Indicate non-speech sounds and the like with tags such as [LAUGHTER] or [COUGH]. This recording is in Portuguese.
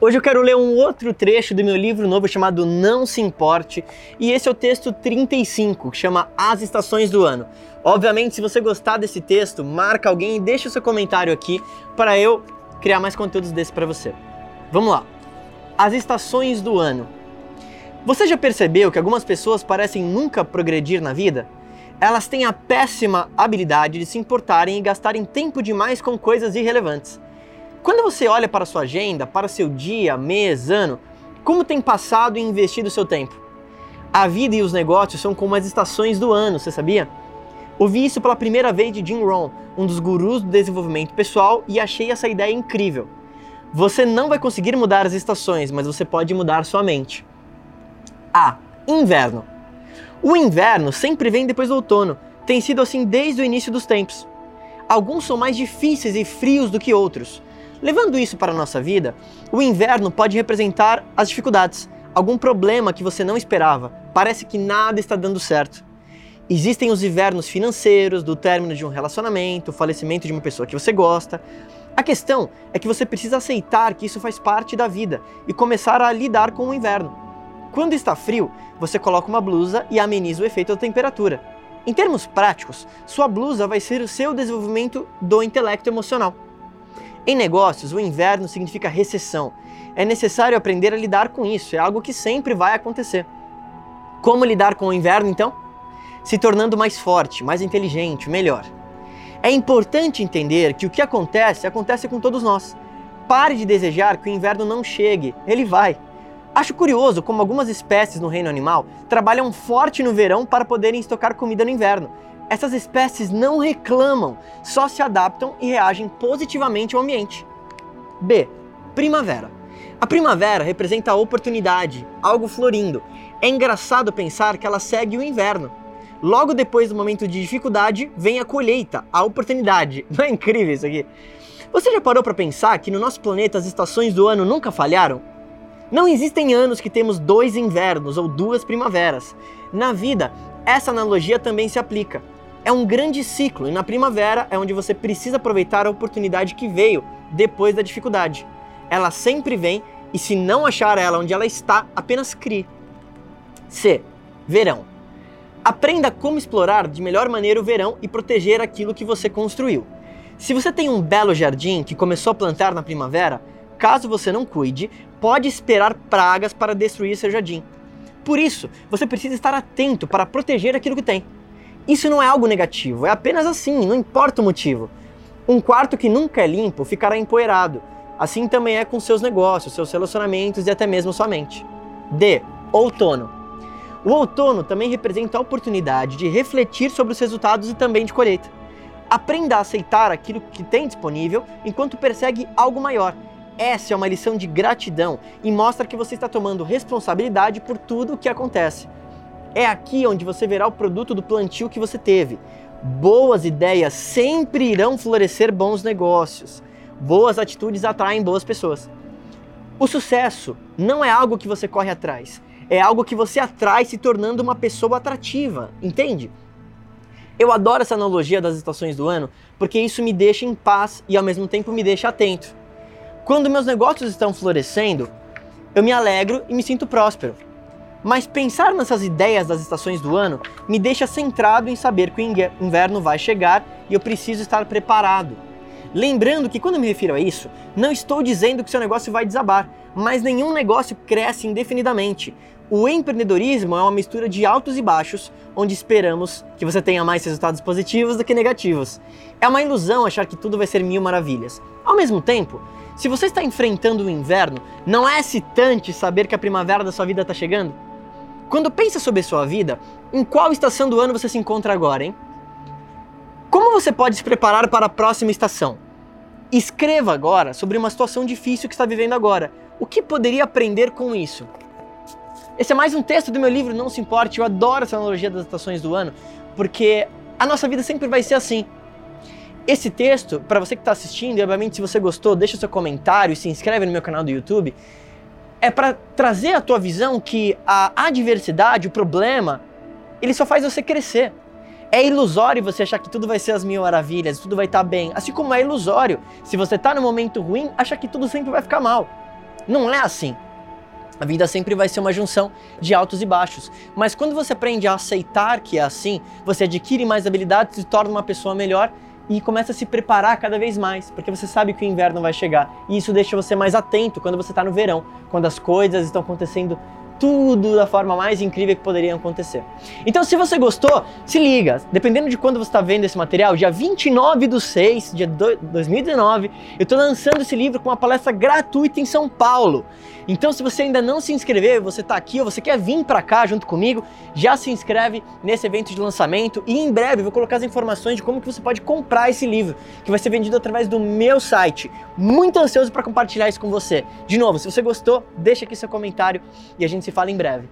Hoje eu quero ler um outro trecho do meu livro novo chamado Não Se Importe, e esse é o texto 35, que chama As Estações do Ano. Obviamente, se você gostar desse texto, marca alguém e deixa o seu comentário aqui para eu criar mais conteúdos desse para você. Vamos lá. As estações do ano. Você já percebeu que algumas pessoas parecem nunca progredir na vida? Elas têm a péssima habilidade de se importarem e gastarem tempo demais com coisas irrelevantes. Quando você olha para sua agenda, para seu dia, mês, ano, como tem passado e investido seu tempo? A vida e os negócios são como as estações do ano, você sabia? Ouvi isso pela primeira vez de Jim Rohn, um dos gurus do desenvolvimento pessoal, e achei essa ideia incrível. Você não vai conseguir mudar as estações, mas você pode mudar sua mente. A. Inverno. O inverno sempre vem depois do outono. Tem sido assim desde o início dos tempos. Alguns são mais difíceis e frios do que outros. Levando isso para a nossa vida, o inverno pode representar as dificuldades, algum problema que você não esperava, parece que nada está dando certo. Existem os invernos financeiros, do término de um relacionamento, o falecimento de uma pessoa que você gosta. A questão é que você precisa aceitar que isso faz parte da vida e começar a lidar com o inverno. Quando está frio, você coloca uma blusa e ameniza o efeito da temperatura. Em termos práticos, sua blusa vai ser o seu desenvolvimento do intelecto emocional. Em negócios, o inverno significa recessão. É necessário aprender a lidar com isso, é algo que sempre vai acontecer. Como lidar com o inverno então? Se tornando mais forte, mais inteligente, melhor. É importante entender que o que acontece, acontece com todos nós. Pare de desejar que o inverno não chegue, ele vai. Acho curioso como algumas espécies no reino animal trabalham forte no verão para poderem estocar comida no inverno, essas espécies não reclamam, só se adaptam e reagem positivamente ao ambiente. B. Primavera. A primavera representa a oportunidade, algo florindo. É engraçado pensar que ela segue o inverno. Logo depois do momento de dificuldade, vem a colheita, a oportunidade. [LAUGHS] Não é incrível isso aqui? Você já parou para pensar que no nosso planeta as estações do ano nunca falharam? Não existem anos que temos dois invernos ou duas primaveras. Na vida, essa analogia também se aplica é um grande ciclo e na primavera é onde você precisa aproveitar a oportunidade que veio depois da dificuldade. Ela sempre vem e se não achar ela onde ela está, apenas crie. C. Verão. Aprenda como explorar de melhor maneira o verão e proteger aquilo que você construiu. Se você tem um belo jardim que começou a plantar na primavera, caso você não cuide, pode esperar pragas para destruir seu jardim. Por isso, você precisa estar atento para proteger aquilo que tem. Isso não é algo negativo, é apenas assim, não importa o motivo. Um quarto que nunca é limpo ficará empoeirado. Assim também é com seus negócios, seus relacionamentos e até mesmo sua mente. D. Outono. O outono também representa a oportunidade de refletir sobre os resultados e também de colheita. Aprenda a aceitar aquilo que tem disponível enquanto persegue algo maior. Essa é uma lição de gratidão e mostra que você está tomando responsabilidade por tudo o que acontece. É aqui onde você verá o produto do plantio que você teve. Boas ideias sempre irão florescer bons negócios. Boas atitudes atraem boas pessoas. O sucesso não é algo que você corre atrás, é algo que você atrai se tornando uma pessoa atrativa, entende? Eu adoro essa analogia das estações do ano porque isso me deixa em paz e ao mesmo tempo me deixa atento. Quando meus negócios estão florescendo, eu me alegro e me sinto próspero. Mas pensar nessas ideias das estações do ano me deixa centrado em saber que o inverno vai chegar e eu preciso estar preparado. Lembrando que quando me refiro a isso, não estou dizendo que seu negócio vai desabar, mas nenhum negócio cresce indefinidamente. O empreendedorismo é uma mistura de altos e baixos, onde esperamos que você tenha mais resultados positivos do que negativos. É uma ilusão achar que tudo vai ser mil maravilhas. Ao mesmo tempo, se você está enfrentando o inverno, não é excitante saber que a primavera da sua vida está chegando? Quando pensa sobre sua vida, em qual estação do ano você se encontra agora, hein? Como você pode se preparar para a próxima estação? Escreva agora sobre uma situação difícil que está vivendo agora. O que poderia aprender com isso? Esse é mais um texto do meu livro Não Se Importe. Eu adoro essa analogia das estações do ano, porque a nossa vida sempre vai ser assim. Esse texto, para você que está assistindo, e obviamente se você gostou, deixa seu comentário e se inscreve no meu canal do YouTube é para trazer a tua visão que a adversidade, o problema, ele só faz você crescer. É ilusório você achar que tudo vai ser as mil maravilhas, tudo vai estar tá bem. Assim como é ilusório, se você está no momento ruim, achar que tudo sempre vai ficar mal. Não é assim. A vida sempre vai ser uma junção de altos e baixos. Mas quando você aprende a aceitar que é assim, você adquire mais habilidades, se torna uma pessoa melhor e começa a se preparar cada vez mais, porque você sabe que o inverno vai chegar. E isso deixa você mais atento quando você está no verão, quando as coisas estão acontecendo tudo da forma mais incrível que poderia acontecer. Então, se você gostou, se liga. Dependendo de quando você está vendo esse material, dia 29 do 6 de 2019, eu estou lançando esse livro com uma palestra gratuita em São Paulo. Então, se você ainda não se inscreveu, você está aqui ou você quer vir para cá junto comigo, já se inscreve nesse evento de lançamento e em breve eu vou colocar as informações de como que você pode comprar esse livro, que vai ser vendido através do meu site. Muito ansioso para compartilhar isso com você. De novo, se você gostou, deixa aqui seu comentário e a gente se fala em breve.